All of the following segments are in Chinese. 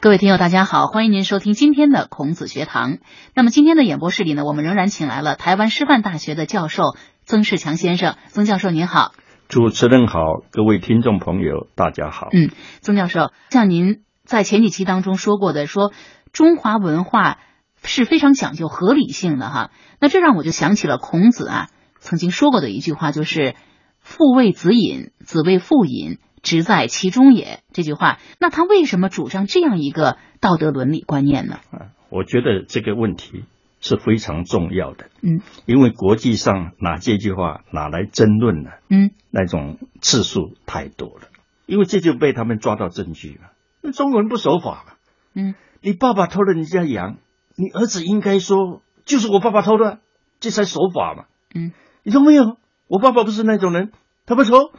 各位听友，大家好，欢迎您收听今天的孔子学堂。那么今天的演播室里呢，我们仍然请来了台湾师范大学的教授曾仕强先生。曾教授您好，主持人好，各位听众朋友大家好。嗯，曾教授，像您在前几期当中说过的，说中华文化是非常讲究合理性的哈。那这让我就想起了孔子啊曾经说过的一句话，就是“父为子隐，子为父隐”。直在其中也这句话，那他为什么主张这样一个道德伦理观念呢？啊，我觉得这个问题是非常重要的。嗯，因为国际上拿这句话拿来争论呢，嗯，那种次数太多了。因为这就被他们抓到证据了。那中国人不守法嘛？嗯，你爸爸偷了人家羊，你儿子应该说就是我爸爸偷的，这才守法嘛。嗯，你说没有？我爸爸不是那种人，他不偷。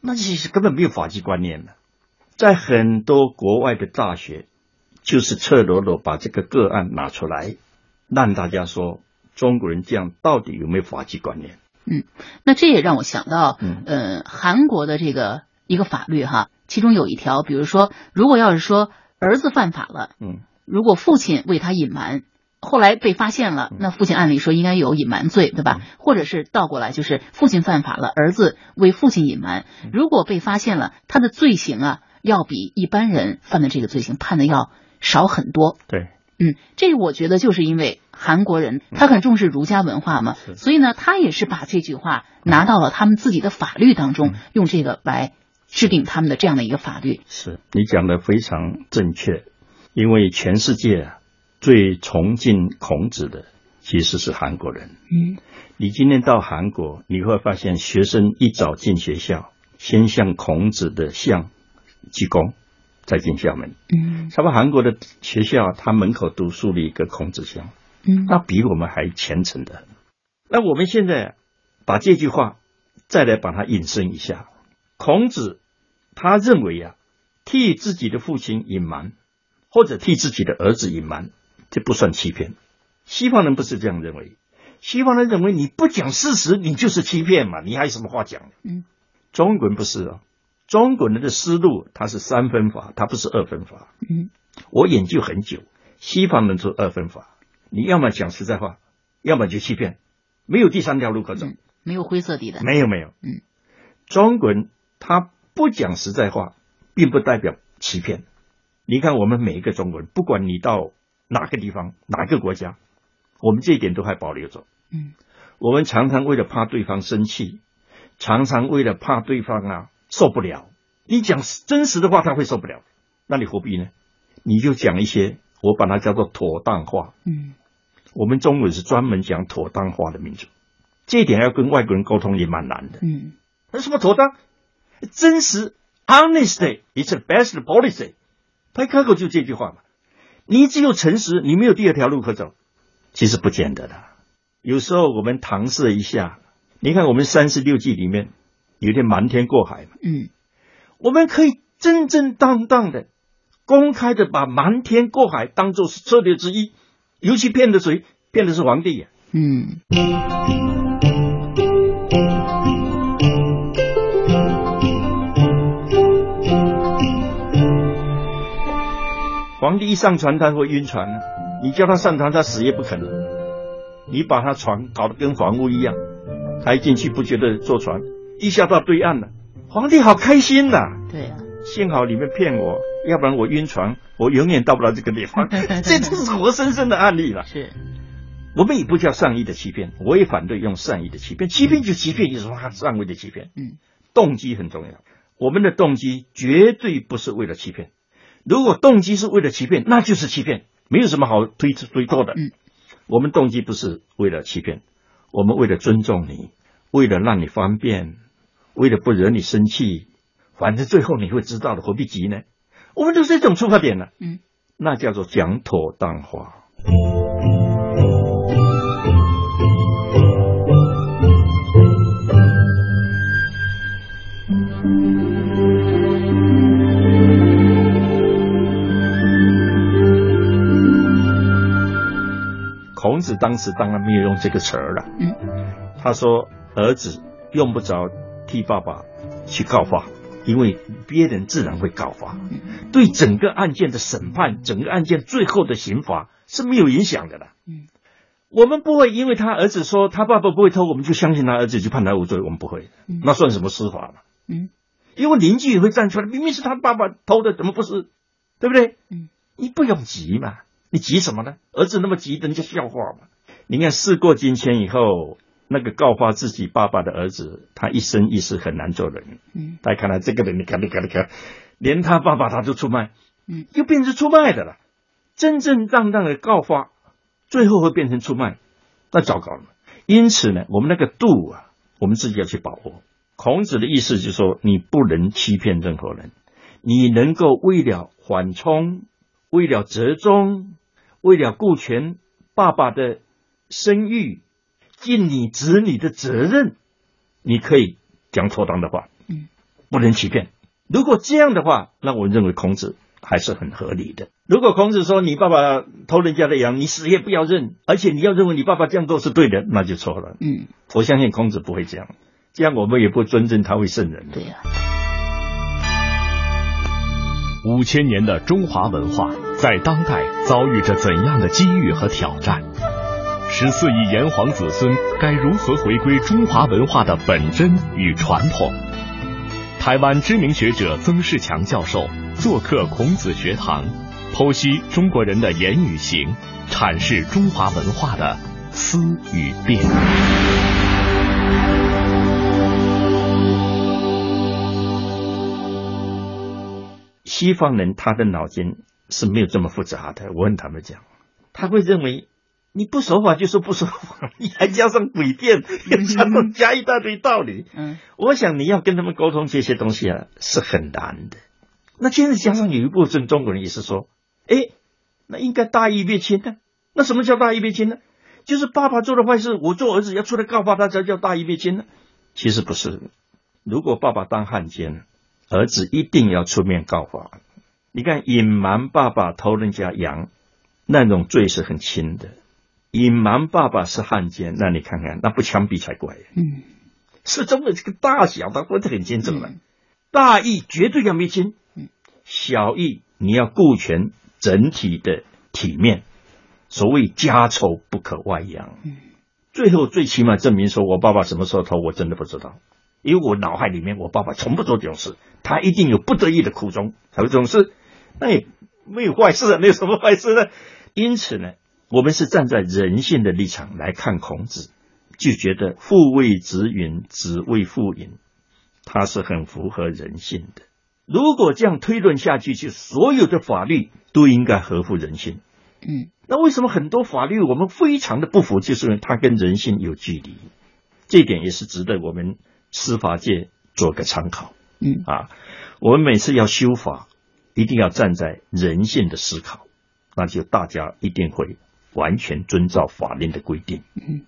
那其实根本没有法纪观念的，在很多国外的大学，就是赤裸裸把这个个案拿出来，让大家说中国人这样到底有没有法纪观念？嗯，那这也让我想到，嗯呃，韩国的这个一个法律哈，其中有一条，比如说，如果要是说儿子犯法了，嗯，如果父亲为他隐瞒。后来被发现了，那父亲按理说应该有隐瞒罪，对吧？或者是倒过来，就是父亲犯法了，儿子为父亲隐瞒。如果被发现了，他的罪行啊，要比一般人犯的这个罪行判的要少很多。对，嗯，这个我觉得就是因为韩国人他很重视儒家文化嘛，所以呢，他也是把这句话拿到了他们自己的法律当中，用这个来制定他们的这样的一个法律。是你讲的非常正确，因为全世界啊。最崇敬孔子的其实是韩国人。嗯，你今天到韩国，你会发现学生一早进学校，先向孔子的像鞠躬，再进校门。嗯，他们韩国的学校，他门口都树立一个孔子像。嗯，那比我们还虔诚的。那我们现在把这句话再来把它引申一下，孔子他认为啊，替自己的父亲隐瞒，或者替自己的儿子隐瞒。这不算欺骗，西方人不是这样认为。西方人认为你不讲事实，你就是欺骗嘛，你还有什么话讲？嗯，中国人不是啊，中国人的思路它是三分法，它不是二分法。嗯，我研究很久，西方人做二分法，你要么讲实在话，要么就欺骗，没有第三条路可走，没有灰色地带。没有没有。嗯，中国人他不讲实在话，并不代表欺骗。你看我们每一个中国人，不管你到。哪个地方，哪个国家，我们这一点都还保留着。嗯，我们常常为了怕对方生气，常常为了怕对方啊受不了，你讲真实的话他会受不了，那你何必呢？你就讲一些，我把它叫做妥当话。嗯，我们中文是专门讲妥当话的民族，这一点要跟外国人沟通也蛮难的。嗯，那什么妥当？真实，honesty is the best policy。他一开口就这句话嘛。你只有诚实，你没有第二条路可走。其实不见得的。有时候我们搪塞一下，你看我们三十六计里面有点瞒天过海嘛。嗯，我们可以正正当当的、公开的把瞒天过海当做是策略之一。尤其骗的谁？骗的是皇帝呀。嗯。皇帝一上船，他会晕船呢。你叫他上船，他死也不肯。你把他船搞得跟房屋一样，他一进去不觉得坐船，一下到对岸了，皇帝好开心呐。对呀，幸好你们骗我，要不然我晕船，我永远到不了这个地方。这都是活生生的案例了。是，我们也不叫善意的欺骗，我也反对用善意的欺骗。欺骗就欺骗，你说他善意的欺骗？嗯，动机很重要。我们的动机绝对不是为了欺骗。如果动机是为了欺骗，那就是欺骗，没有什么好推推脱的。嗯，我们动机不是为了欺骗，我们为了尊重你，为了让你方便，为了不惹你生气，反正最后你会知道的，何必急呢？我们就是这种出发点呢。嗯，那叫做讲妥当话。孔子当时当然没有用这个词儿了。嗯，他说儿子用不着替爸爸去告发，因为别人自然会告发，对整个案件的审判、整个案件最后的刑罚是没有影响的了。嗯，我们不会因为他儿子说他爸爸不会偷，我们就相信他儿子就判他无罪，我们不会。那算什么司法嘛？嗯，因为邻居也会站出来，明明是他爸爸偷的，怎么不是？对不对？嗯，你不用急嘛，你急什么呢？儿子那么急，人家笑话嘛。你看事过境迁以后。那个告发自己爸爸的儿子，他一生一世很难做人。嗯，大家看来这个人，你看，你看，你看，连他爸爸他都出卖，嗯，又变成出卖的了。真正当当的告发，最后会变成出卖，那糟糕了。因此呢，我们那个度啊，我们自己要去把握。孔子的意思就是说，你不能欺骗任何人，你能够为了缓冲，为了折中，为了顾全爸爸的声誉。尽你子女的责任，你可以讲妥当的话，嗯，不能欺骗。如果这样的话，那我认为孔子还是很合理的。如果孔子说你爸爸偷人家的羊，你死也不要认，而且你要认为你爸爸这样做是对的，那就错了。嗯，我相信孔子不会这样，这样我们也不尊重他为圣人。对呀。五千年的中华文化在当代遭遇着怎样的机遇和挑战？十四亿炎黄子孙该如何回归中华文化的本真与传统？台湾知名学者曾仕强教授做客孔子学堂，剖析中国人的言语行，阐释中华文化的思与变。西方人他的脑筋是没有这么复杂的，我跟他们讲，他会认为。你不守法就说不守法，你还加上诡辩，加上加一大堆道理。嗯，我想你要跟他们沟通这些东西啊，是很难的。那现在加上有一部分中国人也是说，哎，那应该大义灭亲呢？那什么叫大义灭亲呢？就是爸爸做了坏事，我做儿子要出来告发他，才叫大义灭亲呢？其实不是。如果爸爸当汉奸，儿子一定要出面告发。你看，隐瞒爸爸偷人家羊，那种罪是很轻的。隐瞒爸爸是汉奸，那你看看，那不枪毙才怪。嗯，是中的这个大小，他分得很清楚了。大义绝对要灭亲，小义你要顾全整体的体面。所谓家丑不可外扬。嗯，最后最起码证明说我爸爸什么时候偷，我真的不知道，因为我脑海里面我爸爸从不做这种事，他一定有不得已的苦衷才会这种事。那也没有坏事啊，没有什么坏事呢。因此呢。我们是站在人性的立场来看孔子，就觉得父为子允，子为父允，他是很符合人性的。如果这样推论下去，就所有的法律都应该合乎人性。嗯，那为什么很多法律我们非常的不服？就是因为它跟人性有距离，这点也是值得我们司法界做个参考。嗯啊，我们每次要修法，一定要站在人性的思考，那就大家一定会。完全遵照法令的规定。嗯，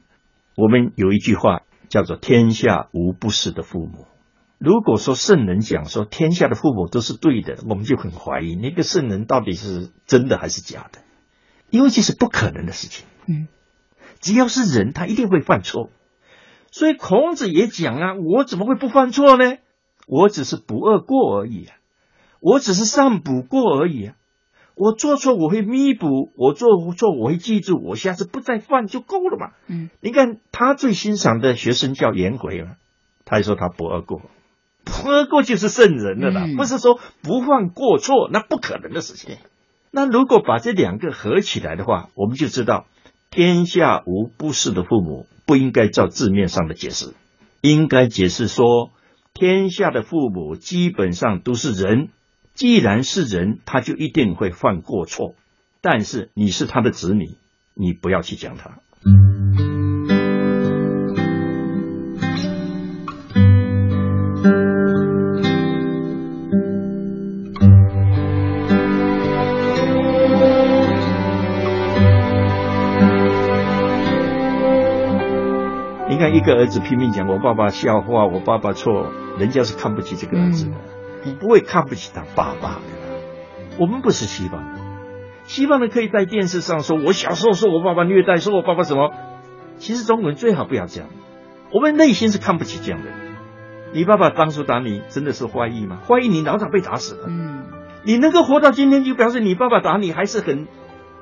我们有一句话叫做“天下无不是的父母”。如果说圣人讲说天下的父母都是对的，我们就很怀疑那个圣人到底是真的还是假的，因为这是不可能的事情。嗯，只要是人，他一定会犯错。所以孔子也讲啊，我怎么会不犯错呢？我只是不贰过而已啊，我只是善补过而已啊。我做错我会弥补，我做错我会记住，我下次不再犯就够了嘛。嗯，你看他最欣赏的学生叫颜回嘛，他说他不贰过，不贰过就是圣人了啦，不是说不犯过错，那不可能的事情。那如果把这两个合起来的话，我们就知道天下无不是的父母，不应该照字面上的解释，应该解释说天下的父母基本上都是人。既然是人，他就一定会犯过错。但是你是他的子女，你不要去讲他。你看，一个儿子拼命讲我爸爸笑话，我爸爸错，人家是看不起这个儿子的。不会看不起他爸爸的。我们不是西方人，西方人可以在电视上说：“我小时候说我爸爸虐待，说我爸爸什么。”其实中国人最好不要这样。我们内心是看不起这样的人。你爸爸当初打你真的是坏意吗？坏意你老早被打死了。嗯你能够活到今天，就表示你爸爸打你还是很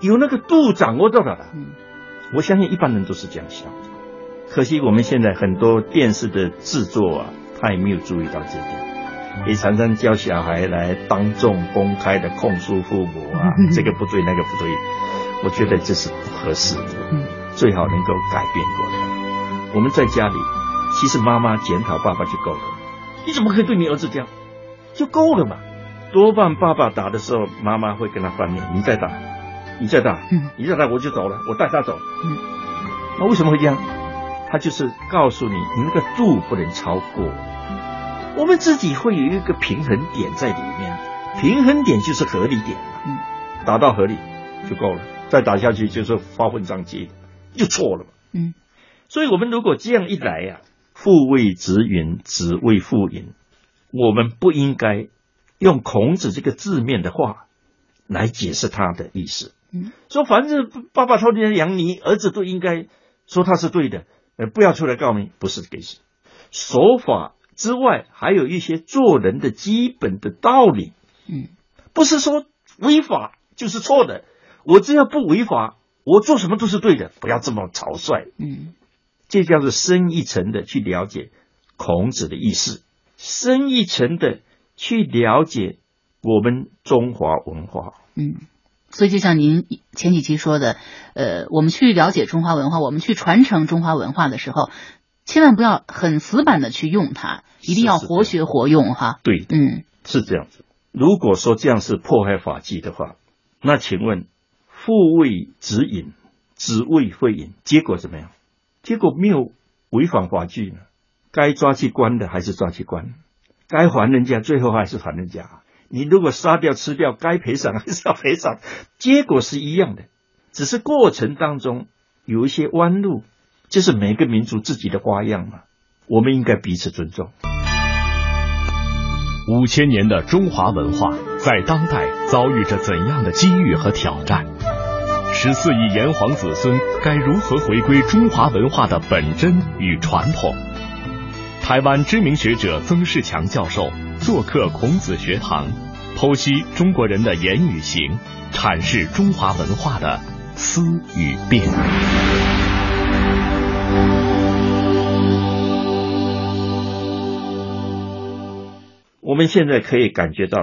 有那个度掌握到的了。嗯我相信一般人都是这样想的。可惜我们现在很多电视的制作啊，他也没有注意到这点，也常常教小孩来当众公开的控诉父母啊，这个不对，那个不对。我觉得这是不合适的，嗯最好能够改变过来。我们在家里，其实妈妈检讨爸爸就够了。你怎么可以对你儿子这样？就够了嘛。多半爸爸打的时候，妈妈会跟他翻脸，你再打，你再打，嗯你再打我就走了，我带他走。嗯，那为什么会这样？他就是告诉你，你那个度不能超过。我们自己会有一个平衡点在里面，平衡点就是合理点嘛。嗯，打到合理就够了，再打下去就是发愤张街，就错了嘛。嗯所以，我们如果这样一来呀、父为子允，子为父允，我们不应该用孔子这个字面的话来解释他的意思。嗯，说凡是爸爸偷天养你，儿子都应该说他是对的，呃，不要出来告密，不是这个意思。守法之外，还有一些做人的基本的道理，嗯不是说违法就是错的。我只要不违法，我做什么都是对的，不要这么草率。嗯这叫做深一层的去了解孔子的意思，深一层的去了解我们中华文化。嗯。所以，就像您前几期说的，呃，我们去了解中华文化，我们去传承中华文化的时候，千万不要很死板的去用它，一定要活学活用哈。对的，嗯是这样子。如果说这样是破坏法纪的话，那请问父为子引，子为会引，结果怎么样？结果没有违反法纪呢？该抓去关的还是抓去关，该还人家最后还是还人家。你如果杀掉吃掉，该赔偿还是要赔偿，结果是一样的，只是过程当中有一些弯路，这是每个民族自己的花样嘛。我们应该彼此尊重。五千年的中华文化在当代遭遇着怎样的机遇和挑战？十四亿炎黄子孙该如何回归中华文化的本真与传统？台湾知名学者曾仕强教授做客孔子学堂，剖析中国人的言语行，阐释中华文化的思与变。们现在可以感觉到，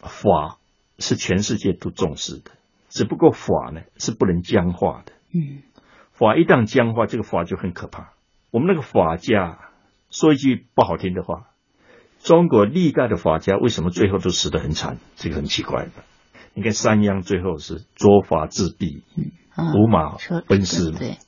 法是全世界都重视的，只不过法呢是不能僵化的。嗯法一旦僵化，这个法就很可怕。我们那个法家说一句不好听的话，中国历代的法家为什么最后都死得很惨？这个很奇怪的。你看商鞅最后是作法自毙，啊，五马说分尸嘛。对，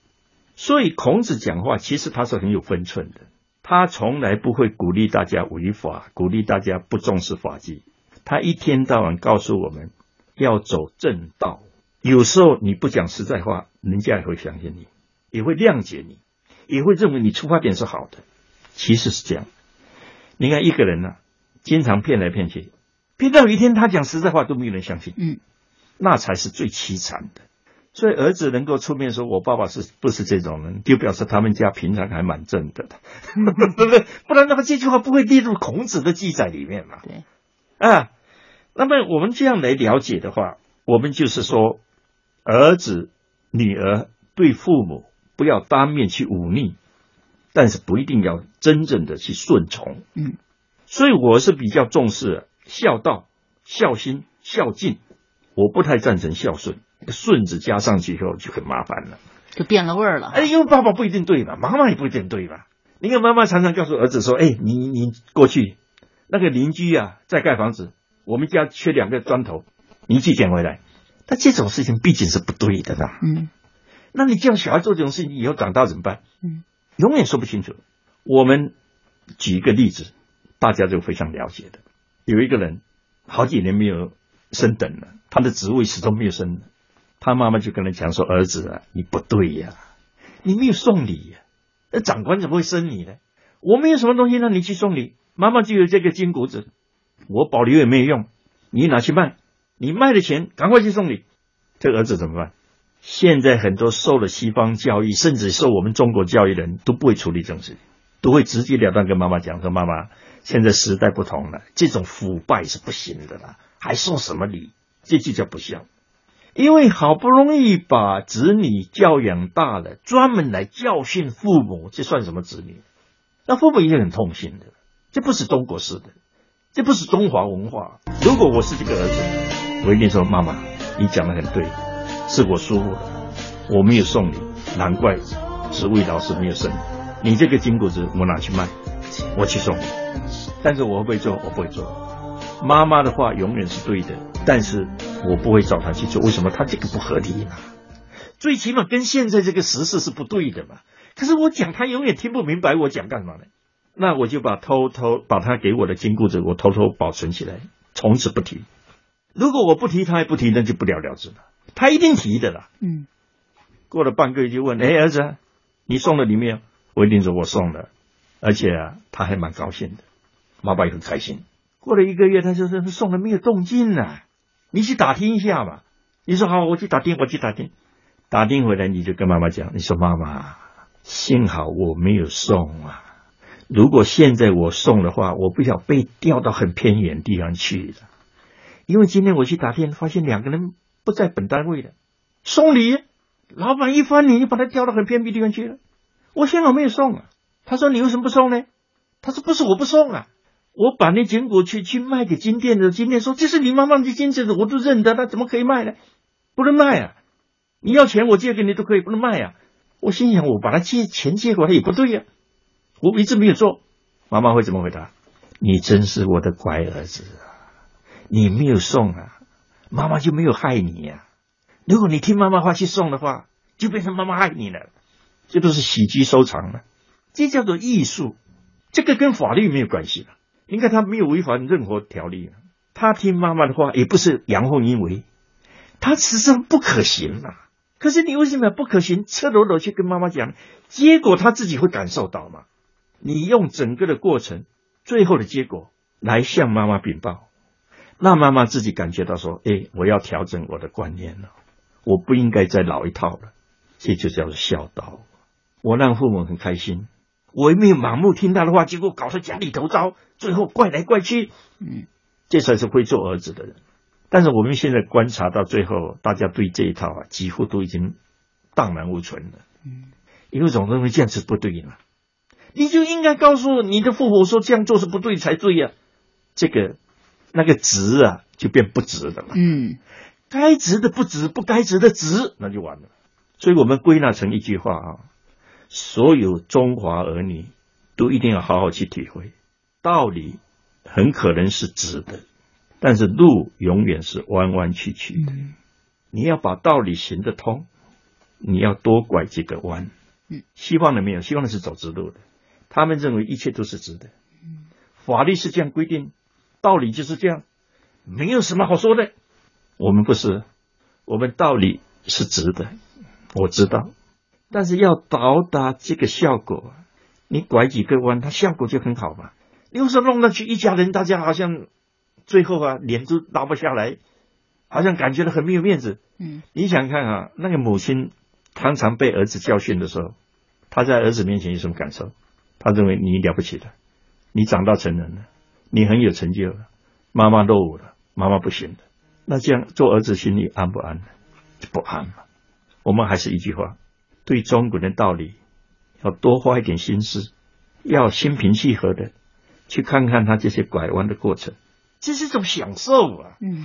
所以孔子讲话其实他是很有分寸的，他从来不会鼓励大家违法，鼓励大家不重视法纪。他一天到晚告诉我们要走正道。有时候你不讲实在话，人家也会相信你，也会谅解你，也会认为你出发点是好的。其实是这样。你看一个人呢、啊，经常骗来骗去，骗到有一天他讲实在话都没有人相信，嗯那才是最凄惨的。所以儿子能够出面说我爸爸是不是这种人，就表示他们家平常还蛮正的，对不对？不然那么这句话不会列入孔子的记载里面嘛？对，啊，那么我们这样来了解的话，我们就是说，儿子、女儿对父母不要当面去忤逆，但是不一定要真正的去顺从。嗯所以我是比较重视孝道、孝心、孝敬，我不太赞成孝顺。顺子加上去以后就很麻烦了。就变了味儿了。哎，因为爸爸不一定对嘛，妈妈也不一定对嘛。你看妈妈常常告诉儿子说：“哎，你你过去那个邻居啊在盖房子，我们家缺两个砖头，你去捡回来。”但这种事情毕竟是不对的啦。嗯那你叫小孩做这种事情，以后长大怎么办？嗯永远说不清楚。我们举一个例子，大家就非常了解的。有一个人好几年没有升等了，他的职位始终没有升。他妈妈就跟他讲说：“儿子啊，你不对呀、你没有送礼呀、那长官怎么会升你呢？我没有什么东西让你去送礼，妈妈就有这个金骨子，我保留也没有用，你拿去卖，你卖的钱赶快去送礼。这儿子怎么办？现在很多受了西方教育，甚至受我们中国教育的人都不会处理这种事情，都会直截了当跟妈妈讲说：“妈妈，现在时代不同了，这种腐败是不行的啦，还送什么礼？这就叫不孝。因为好不容易把子女教养大了，专门来教训父母，这算什么子女？那父母一定很痛心的。这不是中国式的，这不是中华文化。如果我是这个儿子，我一定说：妈妈，你讲的很对，是我疏忽了，我没有送你，难怪职位老师没有升你。你这个金骨子我拿去卖，我去送你。但是我会不会做？我不会做。妈妈的话永远是对的，但是我不会找他去做。为什么？他这个不合理呢？最起码跟现在这个时事是不对的嘛。可是我讲他永远听不明白，我讲干嘛呢？那我就把偷偷把他给我的金箍子，我偷偷保存起来，从此不提。如果我不提，他也不提，那就不了了之了。他一定提的啦。嗯。过了半个月就问：“哎，儿子，你送了礼没有？”我一定说：“我送了。”而且啊，他还蛮高兴的，妈妈也很开心。过了一个月，他就说：“送了没有动静呢？你去打听一下吧。”你说好，我去打听，我去打听。打听回来，你就跟妈妈讲：“你说妈妈，幸好我没有送啊。”如果现在我送的话，我不想被调到很偏远地方去的。因为今天我去打听，发现两个人不在本单位的送礼，老板一翻脸就把他调到很偏僻地方去了。我幸好没有送啊。他说：“你为什么不送呢？”他说：“不是我不送啊，我把那金果去去卖给金店的，金店说这是你妈妈的金子，我都认得，那怎么可以卖呢？不能卖啊！你要钱我借给你都可以，不能卖啊！我心想，我把他借钱借过来也不对呀。”我一直没有做，妈妈会怎么回答？你真是我的乖儿子啊！你没有送啊，妈妈就没有害你呀。如果你听妈妈话去送的话，就变成妈妈害你了。这都是喜剧收场了，这叫做艺术，这个跟法律没有关系了。你看他没有违反任何条例，他听妈妈的话也不是阳奉阴违，他实际上不可行啊。可是你为什么不可行？赤裸裸去跟妈妈讲，结果他自己会感受到嘛？你用整个的过程，最后的结果来向妈妈禀报，让妈妈自己感觉到说：“哎，我要调整我的观念了，我不应该再老一套了。”这就叫做孝道。我让父母很开心，我没有盲目听他的话，结果搞得家里头糟，最后怪来怪去。嗯，这才是会做儿子的人。但是我们现在观察到最后，大家对这一套啊，几乎都已经荡然无存了。嗯，因为总认为这样是不对了。你就应该告诉你的父母说这样做是不对才对呀，这个那个值啊就变不值的了。嗯，该值的不值，不该值的值，那就完了。所以我们归纳成一句话啊：所有中华儿女都一定要好好去体会。道理，很可能是直的，但是路永远是弯弯曲曲的。你要把道理行得通，你要多拐几个弯。嗯，希望的没有，希望的是走直路的。他们认为一切都是直的，法律是这样规定，道理就是这样，没有什么好说的。我们不是，我们道理是直的，我知道，但是要到达这个效果，你拐几个弯，它效果就很好嘛。有时候弄上去一家人，大家好像最后啊脸都拉不下来，好像感觉到很没有面子。嗯，你想看啊，那个母亲常常被儿子教训的时候，他在儿子面前有什么感受？他认为你了不起的，你长大成人了，你很有成就了，妈妈落伍了，妈妈不行的，那这样做儿子心里安不安呢？不安嘛。我们还是一句话，对中国的道理要多花一点心思，要心平气和的去看看他这些拐弯的过程。这是一种享受啊！嗯，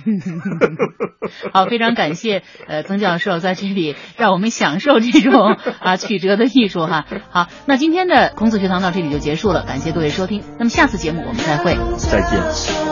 好，非常感谢呃曾教授在这里让我们享受这种啊曲折的艺术哈。好，那今天的孔子学堂到这里就结束了，感谢各位收听。那么下次节目我们再会，再见。